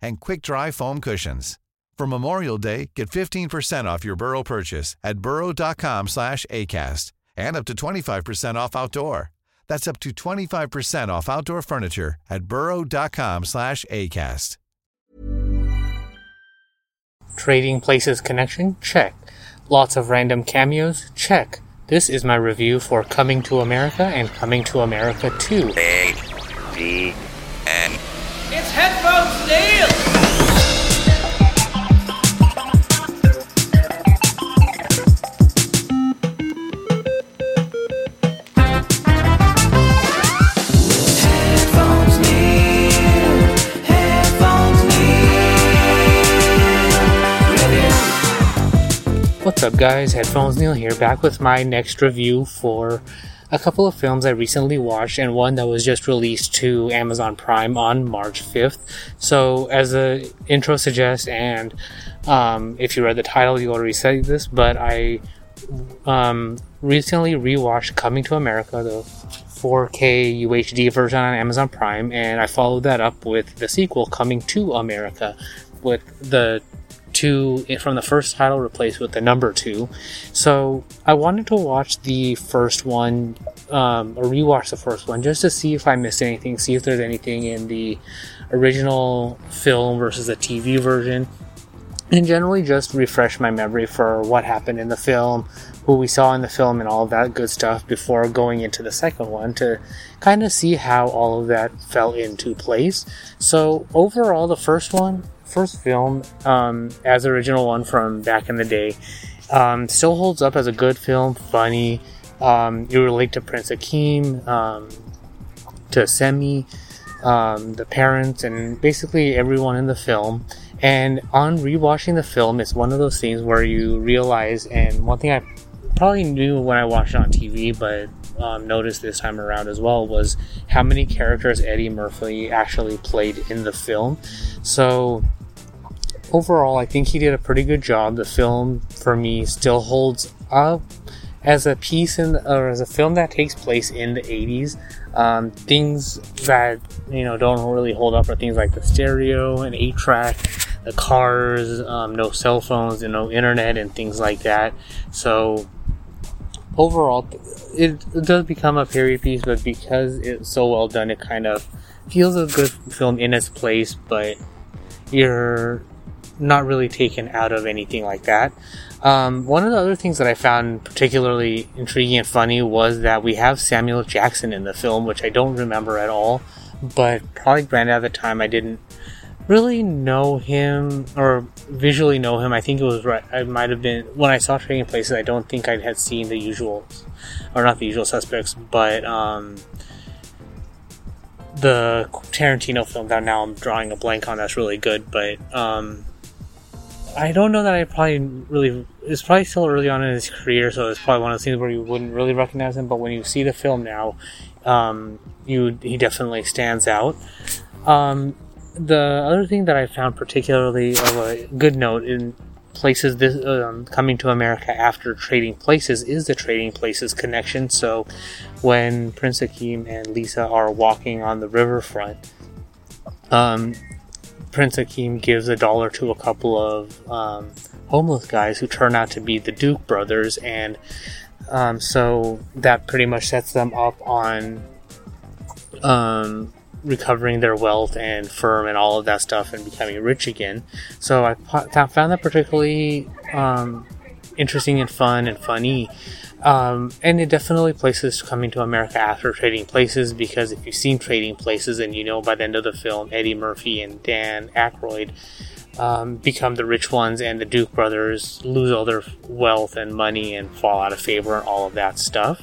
and quick-dry foam cushions. For Memorial Day, get 15% off your Burrow purchase at burrow.com slash ACAST and up to 25% off outdoor. That's up to 25% off outdoor furniture at burrow.com slash ACAST. Trading Places connection? Check. Lots of random cameos? Check. This is my review for Coming to America and Coming to America 2. A D guys? Headphones Neil here, back with my next review for a couple of films I recently watched and one that was just released to Amazon Prime on March 5th. So, as the intro suggests, and um, if you read the title, you already said this, but I um, recently rewatched Coming to America, the 4K UHD version on Amazon Prime, and I followed that up with the sequel, Coming to America, with the two from the first title replaced with the number two. So I wanted to watch the first one, um, or rewatch the first one, just to see if I missed anything, see if there's anything in the original film versus the TV version, and generally just refresh my memory for what happened in the film, who we saw in the film, and all of that good stuff before going into the second one to kind of see how all of that fell into place. So overall, the first one, first film, um, as the original one from back in the day, um, still holds up as a good film, funny. Um, you relate to Prince Akeem, um, to Semmi, um, the parents, and basically everyone in the film. And on rewatching the film, it's one of those things where you realize, and one thing I probably knew when I watched it on TV, but um, noticed this time around as well, was how many characters Eddie Murphy actually played in the film. So overall, I think he did a pretty good job. The film, for me, still holds up as a piece in, or as a film that takes place in the 80s. Um, things that you know don't really hold up are things like the stereo and 8 track, the cars, um, no cell phones, and no internet, and things like that. So overall, it, it does become a period piece, but because it's so well done, it kind of feels a good film in its place, but you're not really taken out of anything like that. Um, one of the other things that I found particularly intriguing and funny was that we have Samuel Jackson in the film, which I don't remember at all, but probably granted at the time I didn't really know him or visually know him. I think it was right. I might have been when I saw Trading Places. I don't think I had seen the usual, or not the usual suspects, but um, the Tarantino film that now I'm drawing a blank on. That's really good, but um, I don't know that I probably really. It's probably still early on in his career, so it's probably one of those things where you wouldn't really recognize him. But when you see the film now, um, you he definitely stands out. Um, the other thing that I found particularly of a good note in places this um, coming to America after Trading Places is the Trading Places connection. So when Prince Akeem and Lisa are walking on the riverfront, um, Prince Akeem gives a dollar to a couple of um, homeless guys who turn out to be the Duke brothers, and um, so that pretty much sets them up on um, recovering their wealth and firm and all of that stuff and becoming rich again. So I found that particularly um, interesting and fun and funny. Um, and it definitely places coming to America after Trading Places because if you've seen Trading Places and you know by the end of the film Eddie Murphy and Dan Aykroyd um, become the rich ones and the Duke brothers lose all their wealth and money and fall out of favor and all of that stuff.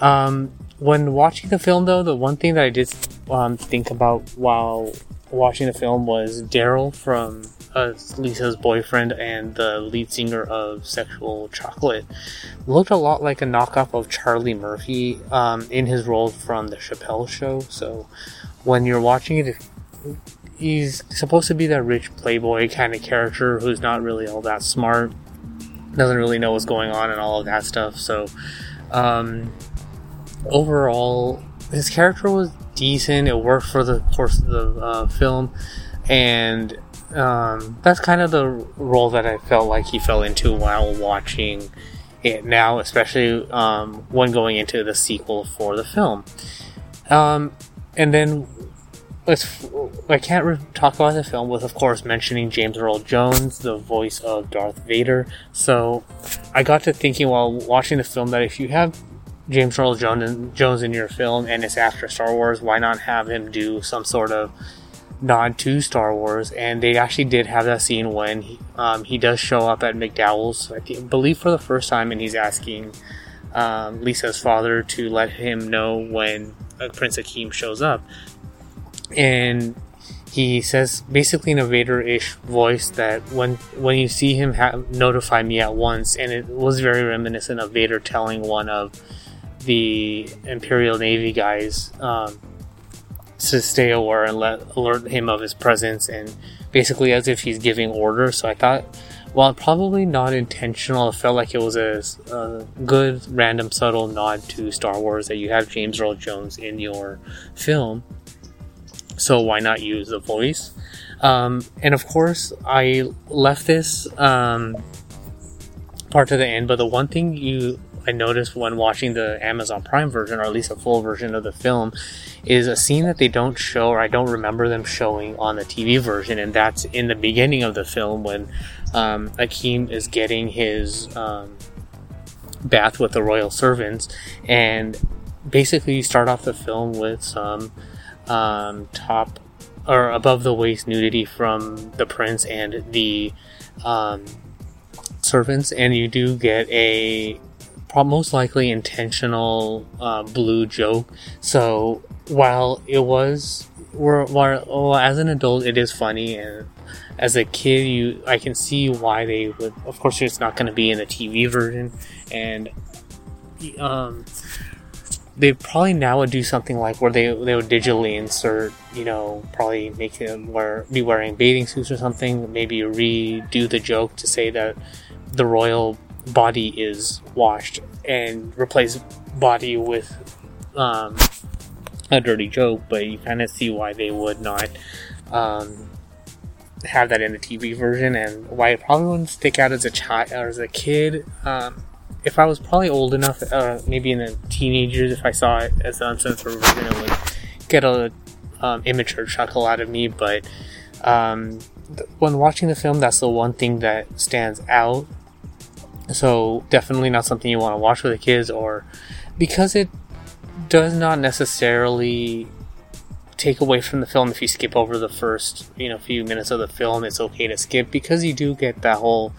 Um, when watching the film, though, the one thing that I did um, think about while watching the film was Daryl from uh, Lisa's boyfriend and the lead singer of Sexual Chocolate looked a lot like a knockoff of Charlie Murphy um, in his role from The Chappelle Show. So when you're watching it, he's supposed to be that rich playboy kind of character who's not really all that smart, doesn't really know what's going on and all of that stuff. So um, overall, his character was decent. It worked for the course of the uh, film, and um, that's kind of the role that I felt like he fell into while watching it now, especially um, when going into the sequel for the film. Um, and then let's I can't re- talk about the film with, of course, mentioning James Earl Jones, the voice of Darth Vader. So I got to thinking while watching the film that if you have James Earl Jones in your film and it's after Star Wars, why not have him do some sort of nod to Star Wars? And they actually did have that scene when he, um, he does show up at McDowell's, I believe for the first time, and he's asking um, Lisa's father to let him know when uh, Prince Akeem shows up. And he says basically in a Vader-ish voice that when when you see him ha- notify me at once, and it was very reminiscent of Vader telling one of the Imperial Navy guys um, to stay aware and let alert him of his presence, and basically as if he's giving orders. So I thought, while probably not intentional, it felt like it was a, a good, random, subtle nod to Star Wars that you have James Earl Jones in your film. So why not use the voice? Um, and of course, I left this um, part to the end, but the one thing you I noticed when watching the Amazon Prime version, or at least a full version of the film, is a scene that they don't show, or I don't remember them showing on the TV version, and that's in the beginning of the film when um, Akeem is getting his um, bath with the royal servants, and basically you start off the film with some um, top or above the waist nudity from the prince and the um, servants, and you do get a most likely intentional uh, blue joke. So while it was, while, well, as an adult, it is funny, and as a kid, you I can see why they would. Of course, it's not going to be in the TV version, and um, they probably now would do something like where they they would digitally insert, you know, probably make him wear be wearing bathing suits or something. Maybe redo the joke to say that the royal body is washed and replace body with um, a dirty joke, but you kind of see why they would not um, have that in the TV version and why it probably wouldn't stick out as a child or as a kid. Um, if I was probably old enough, uh, maybe in the teenagers, if I saw it as the uncensored version, it would get a um, immature chuckle out of me. But um, when watching the film, that's the one thing that stands out so definitely not something you want to watch with the kids or because it does not necessarily take away from the film if you skip over the first, you know, few minutes of the film, it's okay to skip because you do get that whole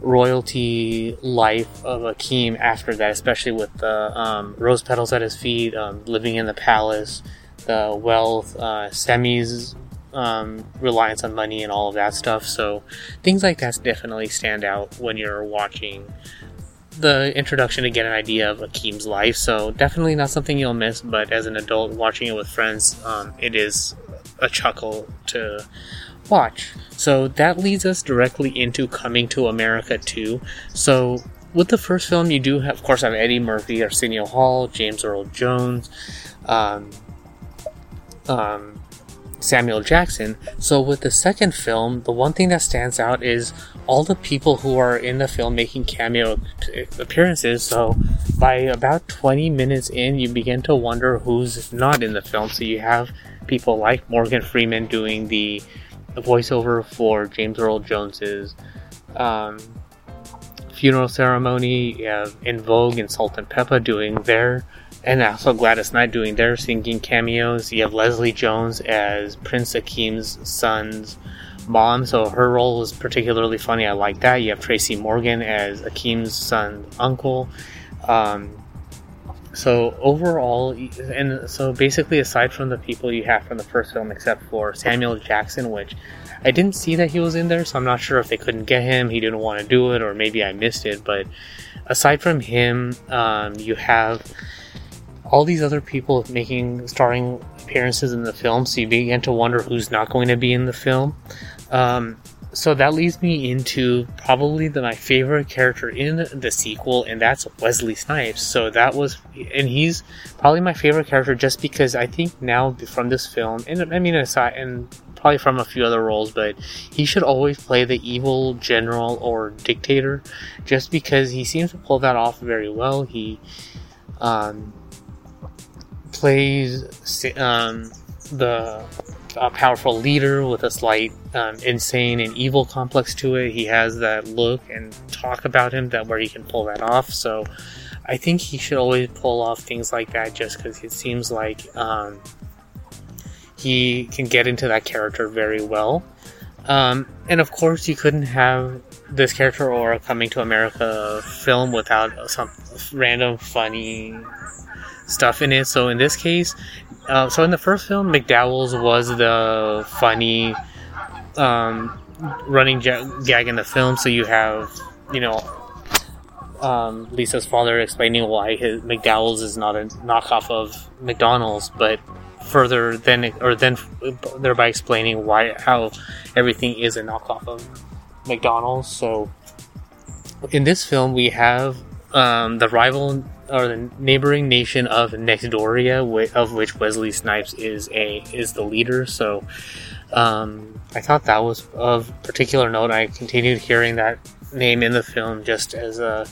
royalty life of Akeem after that, especially with the um, rose petals at his feet, um, living in the palace, the wealth, uh, Semmi's um, reliance on money and all of that stuff. So things like that definitely stand out when you're watching the introduction to get an idea of Akeem's life. So definitely not something you'll miss. But as an adult watching it with friends, um, it is a chuckle to watch. So that leads us directly into Coming to America 2. So with the first film, you do have, of course, have Eddie Murphy, Arsenio Hall, James Earl Jones, um, um, Samuel Jackson. So with the second film, the one thing that stands out is all the people who are in the film making cameo appearances. So by about 20 minutes in, you begin to wonder who's not in the film. So you have people like Morgan Freeman doing the voiceover for James Earl Jones's um, funeral ceremony. You have En Vogue and Salt and Pepa doing their, and also Gladys Knight doing their singing cameos. You have Leslie Jones as Prince Akeem's son's mom, so her role was particularly funny. I like that. You have Tracy Morgan as Akeem's son's uncle. Um, so overall, and so basically, aside from the people you have from the first film, except for Samuel Jackson, which I didn't see that he was in there, so I'm not sure if they couldn't get him, he didn't want to do it, or maybe I missed it. But aside from him, um, you have all these other people making starring appearances in the film, so you begin to wonder who's not going to be in the film. Um, so that leads me into probably the, my favorite character in the sequel, and that's Wesley Snipes. So that was, and he's probably my favorite character just because I think now from this film, and I mean aside, and probably from a few other roles, but he should always play the evil general or dictator, just because he seems to pull that off very well. He um, plays um, the a powerful leader with a slight um, insane and evil complex to it. He has that look and talk about him that where he can pull that off. So I think he should always pull off things like that just because it seems like um, he can get into that character very well. Um, and of course, you couldn't have this character or a Coming to America film without some random funny stuff in it. So in this case, uh, so in the first film, McDowell's was the funny um, running ja- gag in the film. So you have, you know, um, Lisa's father explaining why his McDowell's is not a knockoff of McDonald's, but further then or then thereby explaining why how everything is a knockoff of McDonald's. So in this film, we have um, the rival or the neighboring nation of Nextdoria, of which Wesley Snipes is a is the leader. So um, I thought that was of particular note. I continued hearing that name in the film just as a.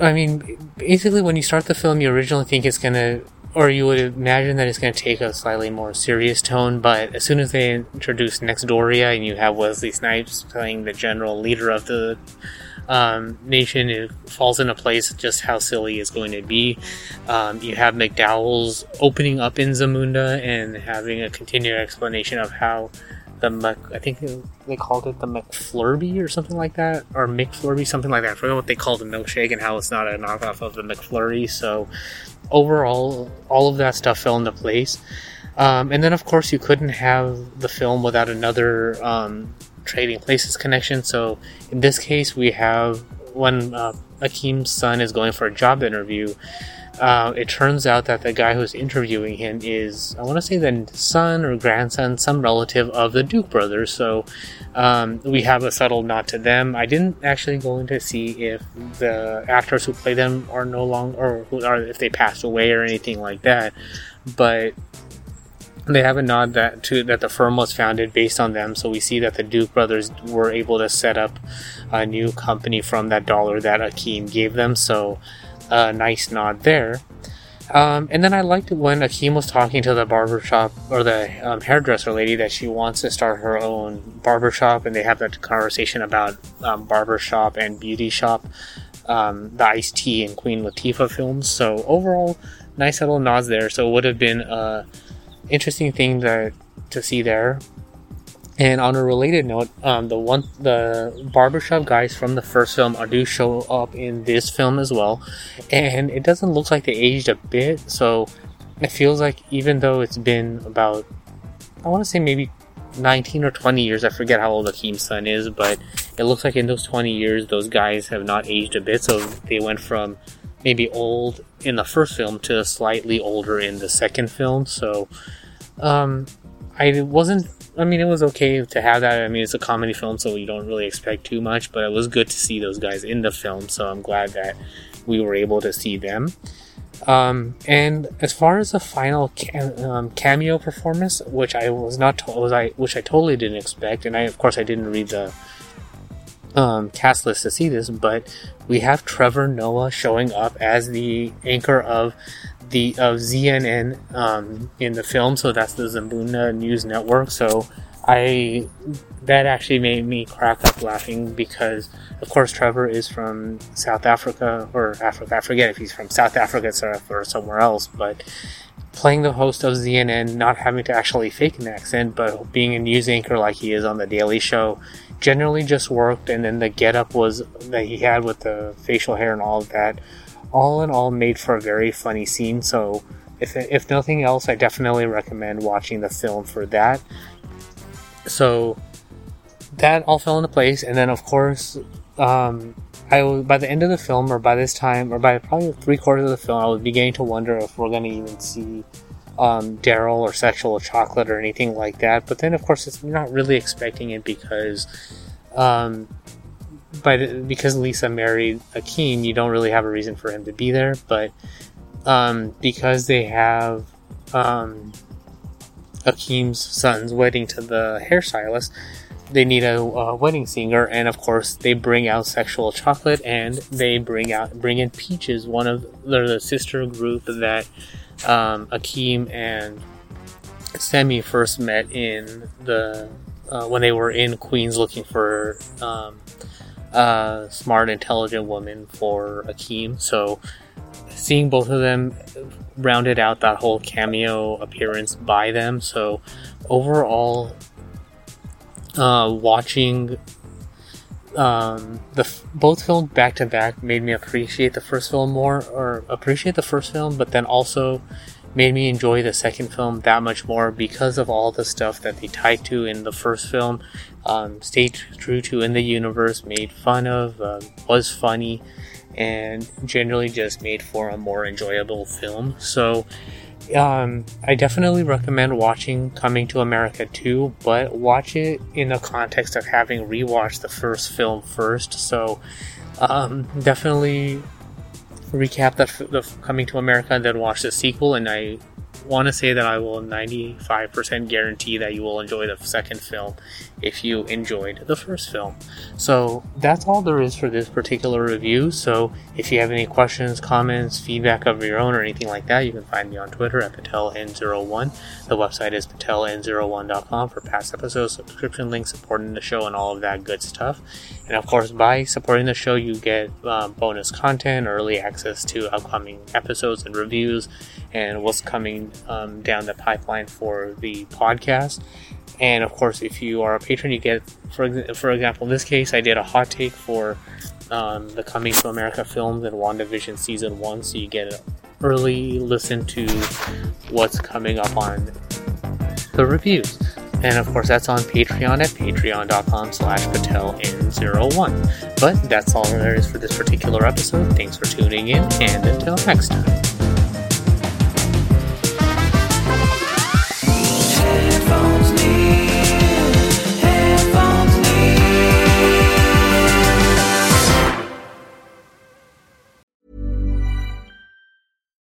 I mean, basically, when you start the film, you originally think it's gonna, or you would imagine that it's gonna take a slightly more serious tone. But as soon as they introduce Nextdoria and you have Wesley Snipes playing the general leader of the um, nation, it falls into place just how silly it's going to be. Um, you have McDowell's opening up in Zamunda and having a continued explanation of how the Mc, I think they called it the McFlurby or something like that, or McFlurby, something like that. I forget what they called the milkshake and how it's not a knockoff of the McFlurry. So overall, all of that stuff fell into place. Um, and then, of course, you couldn't have the film without another um, trading places connection. So in this case, we have when uh, Akeem's son is going for a job interview. Uh, it turns out that the guy who's interviewing him is, I want to say, the son or grandson, some relative of the Duke brothers. So um, we have a subtle nod to them. I didn't actually go in to see if the actors who play them are no longer, or are if they passed away or anything like that. But they have a nod that to that the firm was founded based on them. So we see that the Duke brothers were able to set up a new company from that dollar that Akeem gave them. So a nice nod there. Um, and then I liked when Akeem was talking to the barbershop or the um, hairdresser lady that she wants to start her own barbershop, and they have that conversation about um, barbershop and beauty shop, um, the Ice T and Queen Latifah films. So overall, nice little nods there. So it would have been a interesting thing that to see there. And on a related note, um, the one the barbershop guys from the first film do show up in this film as well, and it doesn't look like they aged a bit. So it feels like even though it's been about, I want to say maybe 19 or 20 years, I forget how old Akeem's son is, but it looks like in those 20 years, those guys have not aged a bit. So they went from maybe old in the first film to slightly older in the second film. So um, I wasn't. I mean, it was okay to have that. I mean, it's a comedy film, so you don't really expect too much. But it was good to see those guys in the film, so I'm glad that we were able to see them. Um, and as far as the final um, cameo performance, which I was not was I which I totally didn't expect, and I of course I didn't read the um, cast list to see this, but we have Trevor Noah showing up as the anchor of the of ZNN um, in the film. So that's the Zamunda News Network. So I that actually made me crack up laughing because, of course, Trevor is from South Africa or Africa. I forget if he's from South Africa or somewhere else, but playing the host of ZNN, not having to actually fake an accent, but being a news anchor like he is on the Daily Show, generally just worked. And then the getup was that he had with the facial hair and all of that, all in all, made for a very funny scene. So. If, if nothing else, I definitely recommend watching the film for that so that all fell into place, and then of course, um, I by the end of the film, or by this time, or by probably three quarters of the film, I was beginning to wonder if we're going to even see um, Daryl or sexual chocolate or anything like that. But then, of course, it's not really expecting it because, um, by the, because Lisa married Akeem, you don't really have a reason for him to be there. But um, because they have um, Akeem's son's wedding to the hairstylist, they need a, a, wedding singer, and of course they bring out Sexual Chocolate, and they bring out bring in Peaches, one of the sister group that um, Akeem and Semmi first met in the uh, when they were in Queens looking for um, a smart, intelligent woman for Akeem. So seeing both of them rounded out that whole cameo appearance by them. So overall, uh, watching um, the both films back to back made me appreciate the first film more, or appreciate the first film, but then also made me enjoy the second film that much more because of all the stuff that they tied to in the first film. Um, stayed true to in the universe, made fun of, uh, was funny, and generally just made for a more enjoyable film. So, um, I definitely recommend watching Coming to America 2, but watch it in the context of having rewatched the first film first. So, um, definitely recap the, the Coming to America and then watch the sequel. And I want to say that I will 95% guarantee that you will enjoy the second film if you enjoyed the first film. So that's all there is for this particular review. So if you have any questions, comments, feedback of your own, or anything like that, you can find me on Twitter at PatelN01. The website is pateln01.com for past episodes, subscription links, supporting the show, and all of that good stuff. And of course, by supporting the show, you get um, bonus content, early access to upcoming episodes and reviews, and what's coming um, down the pipeline for the podcast. And of course, if you are a patron, you get, for for example, in this case, I did a hot take for um, the Coming to America films and WandaVision season one, so you get an early listen to what's coming up on the reviews. And of course, that's on Patreon at patreon.com slash pateln01. But that's all there is for this particular episode. Thanks for tuning in, and until next time.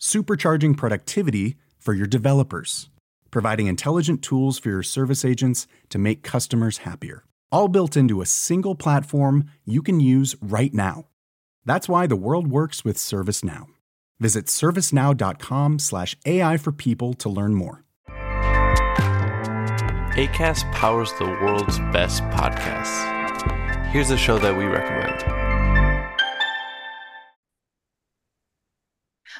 supercharging productivity for your developers, providing intelligent tools for your service agents to make customers happier. All built into a single platform you can use right now. That's why the world works with ServiceNow. Visit servicenow.com slash AI for people to learn more. ACAST powers the world's best podcasts. Here's a show that we recommend.